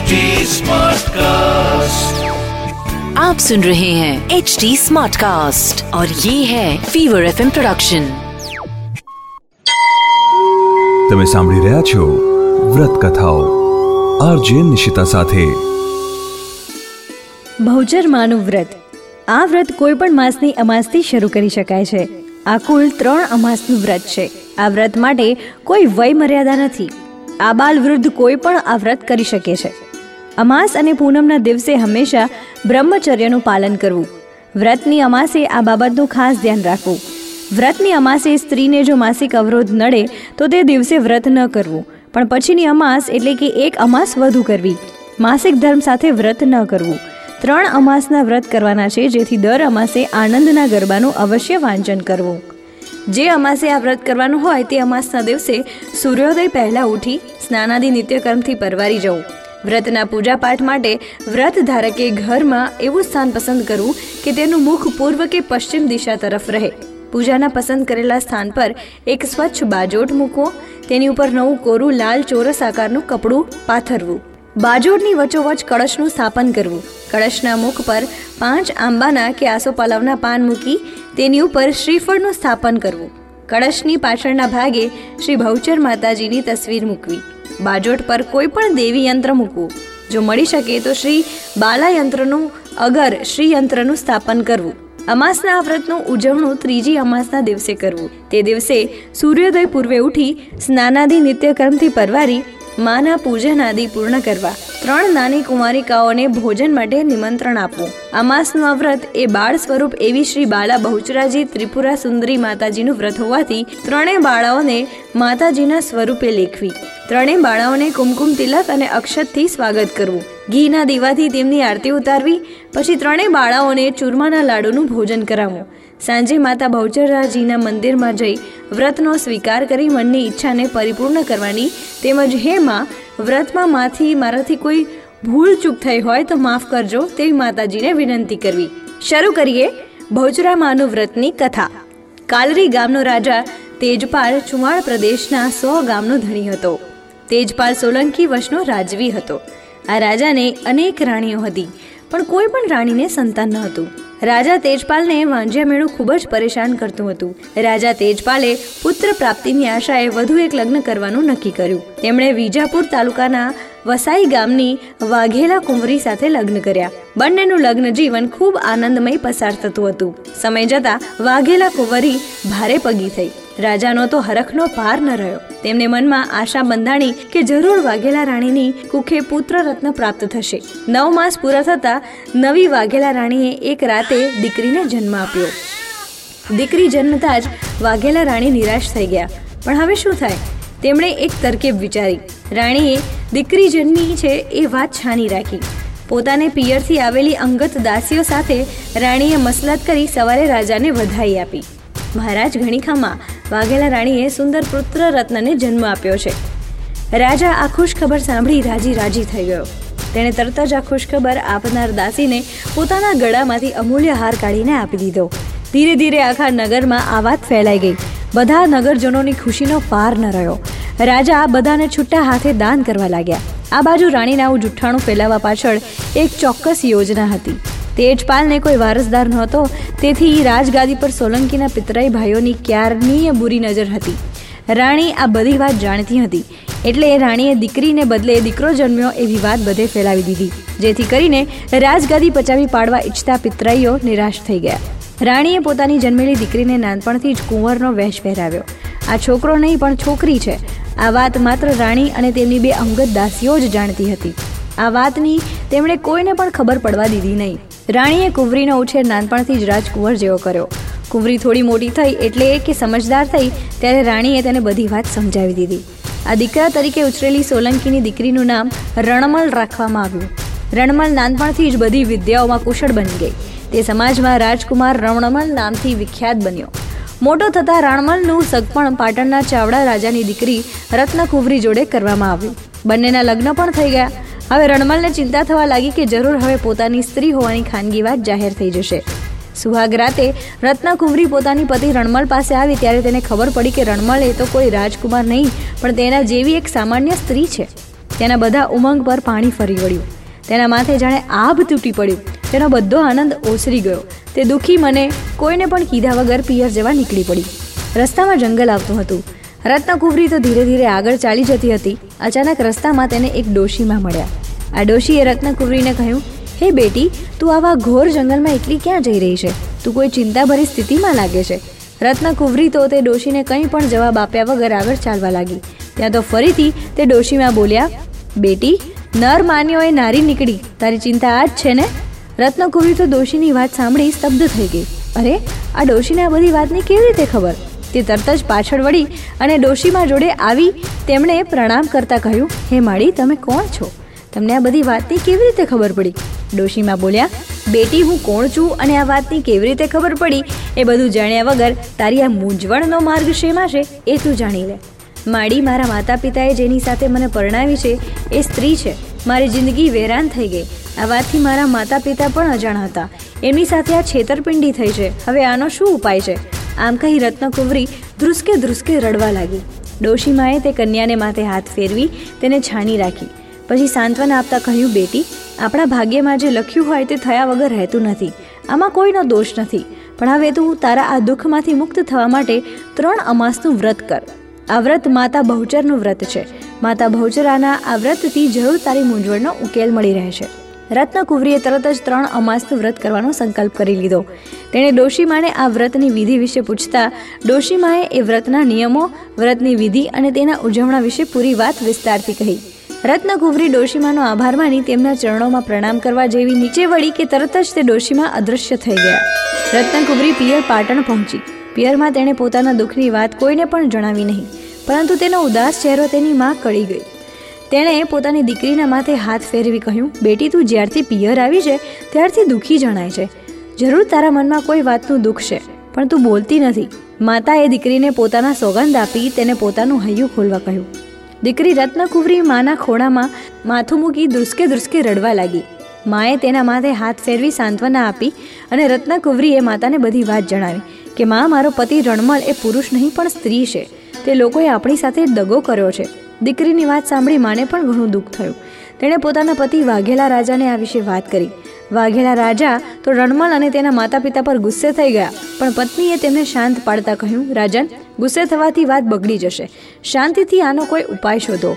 HD Smartcast. आप सुन रहे हैं एच डी स्मार्ट कास्ट और ये है फीवर एफ प्रोडक्शन તમે સાંભળી રહ્યા છો વ્રત કથાઓ આરજે નિશિતા સાથે બહુચર માનું વ્રત આ વ્રત કોઈ પણ માસની અમાસથી શરૂ કરી શકાય છે આ કુલ ત્રણ અમાસનું વ્રત છે આ વ્રત માટે કોઈ વય મર્યાદા નથી આ બાલ વૃદ્ધ કોઈ પણ આ વ્રત કરી શકે છે અમાસ અને પૂનમના દિવસે હંમેશા બ્રહ્મચર્યનું પાલન કરવું. વ્રતની અમાસે આ બાબતનું ખાસ ધ્યાન રાખવું. વ્રતની અમાસે સ્ત્રીને જો માસિક અવરોધ નડે, તો તે દિવસે વ્રત ન કરવું. પણ પછીની અમાસ એટલે કે એક અમાસ વધુ કરવી. માસિક ધર્મ સાથે વ્રત ન કરવું. ત્રણ અમાસના વ્રત કરવાના છે, જેથી દર અમાસે આનંદના ગરબાનું અવશ્ય વાંચન કરવું. જે અમાસે આ વ્રત કરવાનું હોય, તે અમાસના દિવસે સૂર્યોદય પહેલાં ઉઠી સ્નાનાદિ નિત્યકર્મથી પરવારી જવું. વ્રતના પૂજાપાઠ માટે વ્રત ધારકે ઘરમાં એવું સ્થાન પસંદ કરવું કે તેનું મુખ પૂર્વ કે પશ્ચિમ દિશા તરફ રહે. પૂજાના પસંદ કરેલા સ્થાન પર એક સ્વચ્છ બાજોટ મૂકવો, તેની ઉપર નવું કોરું લાલ ચોરસ આકારનું કપડું પાથરવું. બાજોટની વચ્ચોવચ કળશનું સ્થાપન કરવું. કળશના મુખ પર પાંચ આંબાના કે આસોપાલવના પાન મૂકી તેની ઉપર શ્રીફળનું સ્થાપન કરવું. કળશની પાછળના ભાગે શ્રી ભવચર માતાજીની તસવીર મૂકવી. બાજોટ પર કોઈ પણ દેવી યંત્ર મૂકવું. જો મળી શકે તો શ્રી બાલા યંત્રનું અગર શ્રી યંત્રનું સ્થાપન કરવું. અમાસના વ્રતનું ઉજવણું ત્રીજી અમાસના દિવસે કરવું. તે દિવસે સૂર્યોદય પૂર્વે ઉઠી સ્નાનાદિ નિત્યકર્મથી પરવારી માના પૂજન આદિ પૂર્ણ કરવા. ત્રણ નાની કુમારિકાઓને ભોજન માટે નિમંત્રણ આપવું. અમાસનું આ વ્રત એ બાળ સ્વરૂપ એવી શ્રી બાલા બહુચરાજી ત્રિપુરા સુંદરી માતાજીનું વ્રત હોવાથી ત્રણેય બાળાઓને માતાજીના સ્વરૂપે લેખવી. ત્રણેય બાળાઓને કુમકુમ તિલક અને અક્ષતથી સ્વાગત કરવું. ઘીના દીવાથી તેમની આરતી ઉતારવી, પછી ત્રણેય બાળાઓને ચૂરમાના લાડુનું ભોજન કરાવવું. સાંજે માતા બહુચરાજીના મંદિરમાં જઈ વ્રતનો સ્વીકાર કરી મનની ઈચ્છાને પરિપૂર્ણ કરવાની તેમજ હે માં વ્રતમાં માથી મારાથી કોઈ ભૂલ ચૂક થઈ હોય તો માફ કરજો તેવી માતાજીને વિનંતી કરવી. શરૂ કરીએ ભોજરા માનું વ્રતની કથા. કાલરી ગામનો રાજા તેજપાલ ચુમાળ પ્રદેશના સો ગામનો ધણી હતો. તેજપાલ સોલંકી વંશનો રાજવી હતો. આ રાજાને અનેક રાણીઓ હતી, પણ કોઈ પણ રાણીને સંતાન ન હતું. રાજા તેજપાલને વાંજ્યા મેળું ખૂબ જ પરેશાન કરતું હતું. રાજા તેજપાલે પુત્ર પ્રાપ્તિની આશાએ વધુ એક લગ્ન કરવાનું નક્કી કર્યું. તેમણે વિજાપુર તાલુકાના વસાઈ ગામની વાઘેલા કુંવરી સાથે લગ્ન કર્યા. બંનેનું લગ્ન જીવન ખૂબ આનંદમય પસાર થતું હતું. સમય જતા વાઘેલા કુંવરી ભારે પગી થઈ. રાજાનો તો હરખનો પાર ન રહ્યો. તેમને મનમાં આશા બંધાણી કે જરૂર વાઘેલા રાણીની કુખે પુત્ર રત્ન પ્રાપ્ત થશે. નવ માસ પૂરા થતા નવી વાઘેલા રાણીએ એક રાતે દીકરીને જન્મ આપ્યો. દીકરી જન્મતા જ વાઘેલા રાણી નિરાશ થઈ ગયા. પણ હવે શું થાય? તેમણે એક તરકીબ વિચારી. રાણીએ દીકરી જન્મી છે એ વાત છાની રાખી. પોતાને પિયરથી આવેલી અંગત દાસીઓ સાથે રાણીએ મસલત કરી સવારે રાજાને વધાઈ આપી. મહારાજ ઘણીખામાં વાઘેલા રાણીએ સુંદર પુત્ર રત્નને જન્મ આપ્યો છે. રાજા આ ખુશખબર સાંભળી રાજી રાજી થઈ ગયો. તેણે તરત જ આ ખુશખબર આપનાર દાસીને પોતાના ગળામાંથી અમૂલ્ય હાર કાઢીને આપી દીધો. ધીરે ધીરે આખા નગરમાં આ વાત ફેલાઈ ગઈ. બધા નગરજનોની ખુશીનો પાર ન રહ્યો. રાજા બધાને છૂટા હાથે દાન કરવા લાગ્યા. આ બાજુ રાણીના જુઠ્ઠાણું ફેલાવવા પાછળ એક ચોક્કસ યોજના હતી. તેજપાલને કોઈ વારસદાર નહોતો, તેથી રાજગાદી પર સોલંકીના પિતરાઈ ભાઈઓની ક્યારની બુરી નજર હતી. રાણી આ બધી વાત જાણતી હતી, એટલે રાણીએ દીકરીને બદલે દીકરો જન્મ્યો એવી વાત બધે ફેલાવી દીધી, જેથી કરીને રાજગાદી પચાવી પાડવા ઈચ્છતા પિતરાઈઓ નિરાશ થઈ ગયા. રાણીએ પોતાની જન્મેલી દીકરીને નાનપણથી જ કુંવરનો વેશ પહેરાવ્યો. આ છોકરો નહીં, પણ છોકરી છે. આ વાત માત્ર રાણી અને તેમની બે અંગત દાસીઓ જ જાણતી હતી. આ વાતની તેમણે કોઈને પણ ખબર પડવા દીધી નહીં. રાણીએ કુંવરીનો ઉછેર નાનપણથી જ રાજકુંવર જેવો કર્યો. કુંવરી થોડી મોટી થઈ એટલે કે સમજદાર થઈ ત્યારે રાણીએ તેને બધી વાત સમજાવી દીધી. આ દીકરા તરીકે ઉછરેલી સોલંકીની દીકરીનું નામ રણમલ રાખવામાં આવ્યું. રણમલ નાનપણથી જ બધી વિદ્યાઓમાં કુશળ બની ગઈ. તે સમાજમાં રાજકુમાર રણમલ નામથી વિખ્યાત બન્યો. મોટો થતાં રણમલનું સગપણ પાટણના ચાવડા રાજાની દીકરી રત્નકુંવરી જોડે કરવામાં આવ્યું. બંનેના લગ્ન પણ થઈ ગયા. હવે રણમલને ચિંતા થવા લાગી કે જરૂર હવે પોતાની સ્ત્રી હોવાની ખાનગી વાત જાહેર થઈ જશે. સુહાગ રાતે રત્નકુંવરી પોતાની પતિ રણમલ પાસે આવી ત્યારે તેને ખબર પડી કે રણમલ એ તો કોઈ રાજકુમાર નહીં, પણ તેના જેવી એક સામાન્ય સ્ત્રી છે. તેના બધા ઉમંગ પર પાણી ફરી વળ્યું. તેના માથે જાણે આભ તૂટી પડ્યું. તેનો બધો આનંદ ઓસરી ગયો. તે દુઃખી મને કોઈને પણ કીધા વગર પિયર જવા નીકળી પડી. રસ્તામાં જંગલ આવતું હતું. રત્નકુવરી તો ધીરે ધીરે આગળ ચાલી જતી હતી. અચાનક રસ્તામાં તેને એક ડોશીમાં મળ્યા. આ ડોશીએ રત્નકુવરીને કહ્યું, હે બેટી, તું આવા ઘોર જંગલમાં એટલી ક્યાં જઈ રહી છે? તું કોઈ ચિંતાભરી સ્થિતિમાં લાગે છે. રત્નકુવરી તો તે ડોશીને કંઈ પણ જવાબ આપ્યા વગર આગળ ચાલવા લાગી. ત્યાં તો ફરીથી તે ડોશીમાં બોલ્યા, બેટી, નર માન્યોએ નારી નીકળી. તારી ચિંતા આ જ છે ને? રત્નકુવરી તો ડોશીની વાત સાંભળી સ્તબ્ધ થઈ ગઈ. અરે, આ ડોશીને આ બધી વાતની કેવી રીતે ખબર? તે તરત જ પાછળ વળી અને ડોશીમાં જોડે આવી તેમણે પ્રણામ કરતા કહ્યું, હે માળી, તમે કોણ છો? તમને આ બધી વાતની કેવી રીતે ખબર પડી? ડોશીમાં બોલ્યા, બેટી, હું કોણ છું અને આ વાતની કેવી રીતે ખબર પડી? એ બધું જાણ્યા વગર તારી આ મૂંઝવણનો માર્ગ શેમાં છે એ તું જાણી લે. માડી, મારા માતા પિતાએ જેની સાથે મને પરણાવી છે, એ સ્ત્રી છે. મારી જિંદગી વેરાન થઈ ગઈ. આ વાતથી મારા માતા પિતા પણ અજાણ હતા. એમની સાથે આ છેતરપિંડી થઈ છે. હવે આનો શું ઉપાય છે? આમ કહી રત્નકુંવરી ધ્રુસકે ધ્રુસકે રડવા લાગી. ડોશીમાએ તે કન્યાને માથે હાથ ફેરવી તેને છાની રાખી. પછી સાંત્વના આપતા કહ્યું, બેટી, આપણા ભાગ્યમાં જે લખ્યું હોય તે થયા વગર રહેતું નથી. આમાં કોઈનો દોષ નથી. પણ હવે તું તારા આ દુઃખમાંથી મુક્ત થવા માટે ત્રણ અમાસનું વ્રત કર. આ વ્રત માતા બહુચરનું વ્રત છે. માતા બહુચરાના આ વ્રતથી જરૂર તારી મૂંઝવણનો ઉકેલ મળી રહેશે રત્નકુંવરીએ તરત જ ત્રણ અમાસનું વ્રત કરવાનો સંકલ્પ કરી લીધો. તેણે ડોશીમાને આ વ્રતની વિધિ વિશે પૂછતા, ડોશીમાએ એ વ્રતના નિયમો, વ્રતની વિધિ અને તેના ઉજવણા વિશે પૂરી વાત વિસ્તારથી કહી. રત્નકુંવરી ડોશીમાનો આભાર માની તેમના ચરણોમાં પ્રણામ કરવા જેવી નીચે વળી કે તરત જ તે ડોશીમાં અદૃશ્ય થઈ ગયા. રત્નકુંવરી પિયર પાટણ પહોંચી. પિયરમાં તેણે પોતાના દુઃખની વાત કોઈને પણ જણાવી નહીં, પરંતુ તેનો ઉદાસ ચહેરો તેની માં કળી ગઈ. તેણે પોતાની દીકરીના માથે હાથ ફેરવી કહ્યું, બેટી, તું જ્યારથી પિયર આવી છે, ત્યારથી દુઃખી જણાય છે. જરૂર તારા મનમાં કોઈ વાતનું દુઃખ છે, પણ તું બોલતી નથી. માતાએ દીકરીને પોતાના સોગંદ આપી તેને પોતાનું હૈયું ખોલવા કહ્યું. દીકરી રત્નકુવરી માના ખોળામાં માથું મૂકી દૃષ્કે દૃષ્કે રડવા લાગી. માએ તેના માથે હાથ ફેરવી સાંત્વના આપી અને રત્નકુવરીએ માતાને બધી વાત જણાવી કે, મા, મારો પતિ રણમલ એ પુરુષ નહીં, પણ સ્ત્રી છે. તે લોકોએ આપણી સાથે દગો કર્યો છે. દીકરીની વાત સાંભળી માને પણ ઘણું દુઃખ થયું. તેણે પોતાના પતિ વાઘેલા રાજાને આ વિશે વાત કરી. વાઘેલા રાજા તો રણમલ અને તેના માતા પિતા પર ગુસ્સે થઈ ગયા, પણ પત્નીએ તેમને શાંત પાડતા કહ્યું, રાજન, ગુસ્સે થવાથી વાત બગડી જશે. શાંતિથી આનો કોઈ ઉપાય શોધો.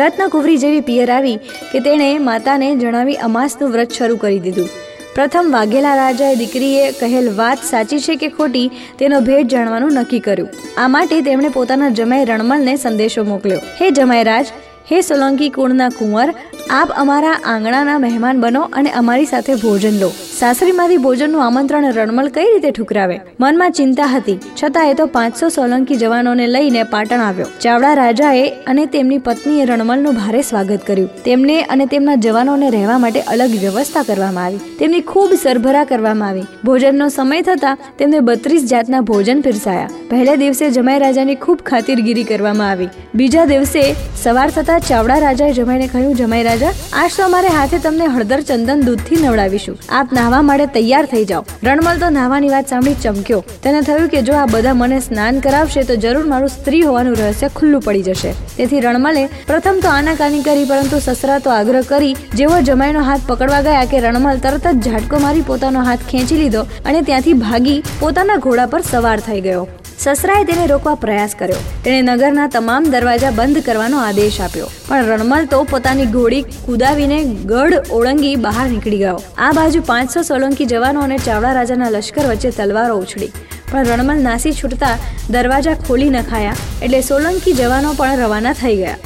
રત્નકુવરી જેવી પિયર આવી કે તેણે માતાને જણાવી અમાસનું વ્રત શરૂ કરી દીધું. પ્રથમ વાઘેલા રાજાએ દીકરીએ કહેલ વાત સાચી છે કે ખોટી તેનો ભેદ જાણવાનું નક્કી કર્યું. આ માટે તેમણે પોતાના જમાઈ રણમલને સંદેશો મોકલ્યો. હે જમાઈ રાજ હે સોલંકી કુળના કુંવર, આપ અમારા આંગણાના મહેમાન બનો અને અમારી સાથે ભોજન લો. સાસરીમાંથી ભોજનનું આમંત્રણ રણમલ કઈ રીતે ઠુકરાવે? મનમાં ચિંતા હતી. છતાં એ તો પાંચસો સોલંકી જવાનોને લઈને પાટણ આવ્યો. ચાવડા રાજાએ અને તેમની પત્નીએ રણમલનું ભારે સ્વાગત કર્યું. તેમને અને તેમના જવાનોને રહેવા માટે અલગ વ્યવસ્થા કરવામાં આવી. તેમની ખૂબ સરભરા કરવામાં આવી. ભોજનનો સમય થતાં તેમને બત્રીસ જાતના ભોજન પીરસાયા. પહેલે દિવસે જમાઈ રાજાની ખૂબ ખાતિરગીરી કરવામાં આવી. બીજા દિવસે સવાર થતા ચાવડા રાજાએ જમાઈને કહ્યું, જમાઈ રાજા, આજ તો અમારે હાથે તમને હળદર, ચંદન, દૂધથી નવડાવીશું. આપ નાહવા માટે તૈયાર થઈ જાઓ. રણમલ તો નાહવાની વાત સાંભળી ચમક્યો. તેને થયું કે જો આ બધા મને સ્નાન કરાવશે તો જરૂર મારું સ્ત્રી હોવાનું રહસ્ય ખુલ્લું પડી જશે. તેથી રણમલે પ્રથમ તો આનાકાની કરી, પરંતુ સસરા તો આગ્રહ કરી જેવો જમાઈનો હાથ પકડવા ગયા કે રણમલ તરત જ ઝાટકો મારી પોતાનો હાથ ખેંચી લીધો અને ત્યાંથી ભાગી પોતાના ઘોડા પર સવાર થઈ ગયો. સસરાએ તેને રોકવા પ્રયાસ કર્યો. તેણે નગરના તમામ દરવાજા બંધ કરવાનો આદેશ આપ્યો. પણ રણમલ તો પોતાની ઘોડી કુદાવીને ગઢ ઓળંગી બહાર નીકળી ગયો. આ બાજુ પાંચસો સોલંકી જવાનો અને ચાવડા રાજાના લશ્કર વચ્ચે તલવારો ઉછળી. પણ રણમલ નાસી છૂટતા દરવાજા ખોલી નખાયા એટલે સોલંકી જવાનો પણ રવાના થઈ ગયા.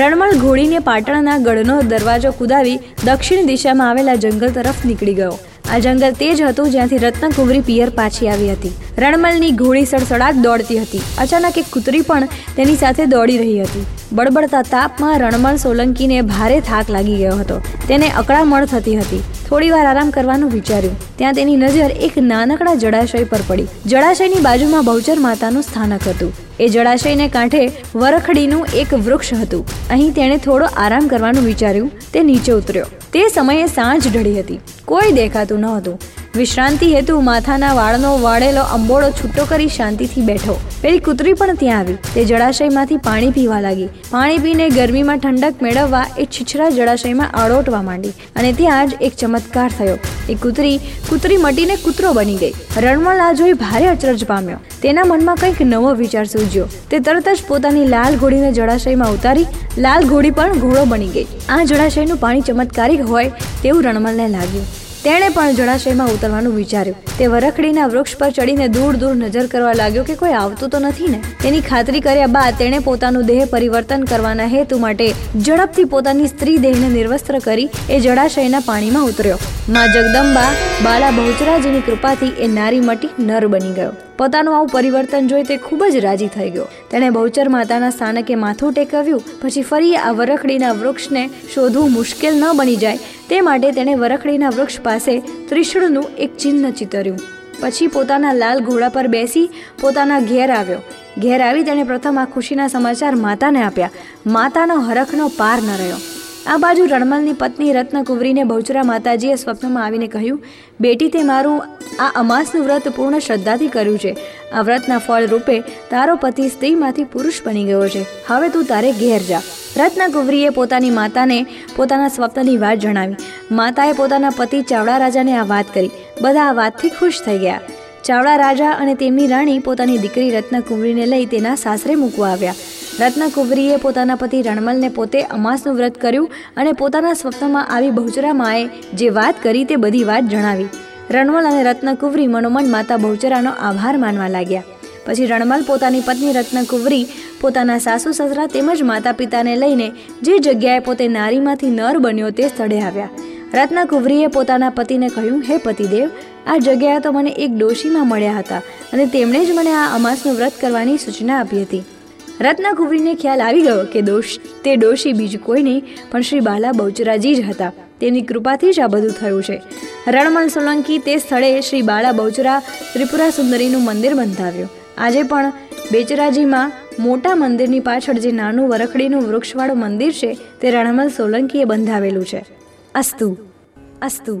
રણમલ ઘોડીને પાટણના ગઢનો દરવાજો કુદાવી દક્ષિણ દિશામાં આવેલા જંગલ તરફ નીકળી ગયો. આ જંગલ તે જ હતું જ્યાંથી રત્નકુંવરી પિયર પાછી આવી હતી. રણમલની ઘોડી સડસડાટ દોડતી હતી. અચાનક એક કૂતરી પણ તેની સાથે દોડી રહી હતી. બળબડતા તાપમાં રણમલ સોલંકીને ભારે થાક લાગી ગયો હતો. તેને અકળામણ થતી હતી. થોડીવાર આરામ કરવાનું વિચાર્યું. ત્યાં તેની નજર એક નાનકડા જળાશય પર પડી. જળાશયની બાજુમાં બહુચર માતાનું સ્થાનક હતું. એ જળાશયને કાંઠે વરખડીનું એક વૃક્ષ હતું. અહીં તેણે થોડો આરામ કરવાનું વિચાર્યું. તે નીચે ઉતર્યો. તે સમયે સાંજ ઢળી હતી. કોઈ દેખાતું ન હતું વિશ્રાંતિ હેતુ માથાના વાળનો વાળેલો અંબોળો છૂટો કરી શાંતિથી બેઠો. પેલી કૂતરી પણ ત્યાં આવી. તે જળાશયમાંથી પાણી પીવા લાગી. પાણી પીને ગરમીમાં ઠંડક મેળવવા એ છીછરા જળાશયમાં આળોટવા માંડી અને ત્યાં જ એક ચમત્કાર થયો. એ કૂતરી કૂતરી મટીને કૂતરો બની ગઈ. રણમલ આ જોઈ ભારે અચરજ પામ્યો. તેના મનમાં કંઈક નવો વિચાર સૂજ્યો. તે તરત જ પોતાની લાલ ઘોડીને જળાશયમાં ઉતારી. લાલ ઘોડી પણ ઘોડો બની ગઈ. આ જળાશયનું પાણી ચમત્કારિક હોય તેવું રણમલને લાગ્યું. તેણે પણ જળાશયમાં ઉતરવાનું વિચાર્યું. તે વરખડીના વૃક્ષ પર ચડીને દૂર દૂર નજર કરવા લાગ્યો કે કોઈ આવતું તો નથી ને? તેની ખાતરી કર્યા બાદ તેણે પોતાનું દેહ પરિવર્તન કરવાના હેતુ માટે ઝડપથી પોતાની સ્ત્રી દેહને નિર્વસ્ત્ર કરી એ જળાશયના પાણીમાં ઉતર્યો. માં જગદંબા બાલા બહુચરાજીની કૃપાથી એ નારી મટી નર બની ગયો. પોતાનું આવું પરિવર્તન જોઈ તે ખૂબ જ રાજી થઈ ગયો. તેણે બહુચર માતાના સ્થાનકે માથું ટેકવ્યું, પછી ફરી આ વરખડીના વૃક્ષને શોધવું મુશ્કેલ ન બની જાય, તે માટે તેણે વરખડીના વૃક્ષ પાસે ત્રિશુળનું એક ચિહ્ન ચિતર્યું. પછી પોતાના લાલ ઘોડા પર બેસી પોતાના ઘેર આવ્યો. ઘેર આવી તેણે પ્રથમ આ ખુશીના સમાચાર માતાને આપ્યા. માતાનો હરખનો પાર ન રહ્યો. આ બાજુ રણમલની પત્ની રત્નકુંવરીને બહુચરા માતાજીએ સ્વપ્નમાં આવીને કહ્યું, બેટી, તે મારું આ અમાસનું વ્રત પૂર્ણ શ્રદ્ધાથી કર્યું છે. આ વ્રતના ફળ રૂપે તારો પતિ સ્ત્રીમાંથી પુરુષ બની ગયો છે. હવે તું તારે ઘેર જા. રત્નકુંવરીએ પોતાની માતાને પોતાના સ્વપ્નની વાત જણાવી. માતાએ પોતાના પતિ ચાવડા રાજાને આ વાત કરી. બધા આ વાતથી ખુશ થઈ ગયા. ચાવડા રાજા અને તેમની રાણી પોતાની દીકરી રત્નકુંવરીને લઈ તેના સાસરે મૂકવા આવ્યા. રત્નકુંવરીએ પોતાના પતિ રણમલને પોતે અમાસનું વ્રત કર્યું અને પોતાના સ્વપ્નમાં આવી બહુચરા માએ જે વાત કરી તે બધી વાત જણાવી. રણમલ અને રત્નકુંવરી મનોમન માતા બહુચરાનો આભાર માનવા લાગ્યા. પછી રણમલ પોતાની પત્ની રત્નકુંવરી પોતાના સાસુ, સસરા તેમજ માતા પિતાને લઈને જે જગ્યાએ પોતે નારીમાંથી નર બન્યો તે સ્થળે આવ્યા. રત્નકુંવરીએ પોતાના પતિને કહ્યું, હે પતિદેવ, આ જગ્યાએ તો મને એક ડોશીમાં મળ્યા હતા અને તેમણે જ મને આ અમાસનું વ્રત કરવાની સૂચના આપી હતી. રત્નકુંવરીને ખ્યાલ આવી ગયો કે દોષ, તે દોષી બીજું કોઈ નહીં પણ શ્રી બાલા બહુચરાજી જ હતા. તેમની કૃપાથી જ આ બધું થયું છે. રણમલ સોલંકી તે સ્થળે શ્રી બાળા બહુચરા ત્રિપુરા સુંદરીનું મંદિર બંધાવ્યું. આજે પણ બેચરાજીમાં મોટા મંદિરની પાછળ જે નાનું વરખડીનું વૃક્ષવાળું મંદિર છે, તે રણમલ સોલંકીએ બંધાવેલું છે. અસ્તુ અસ્તુ.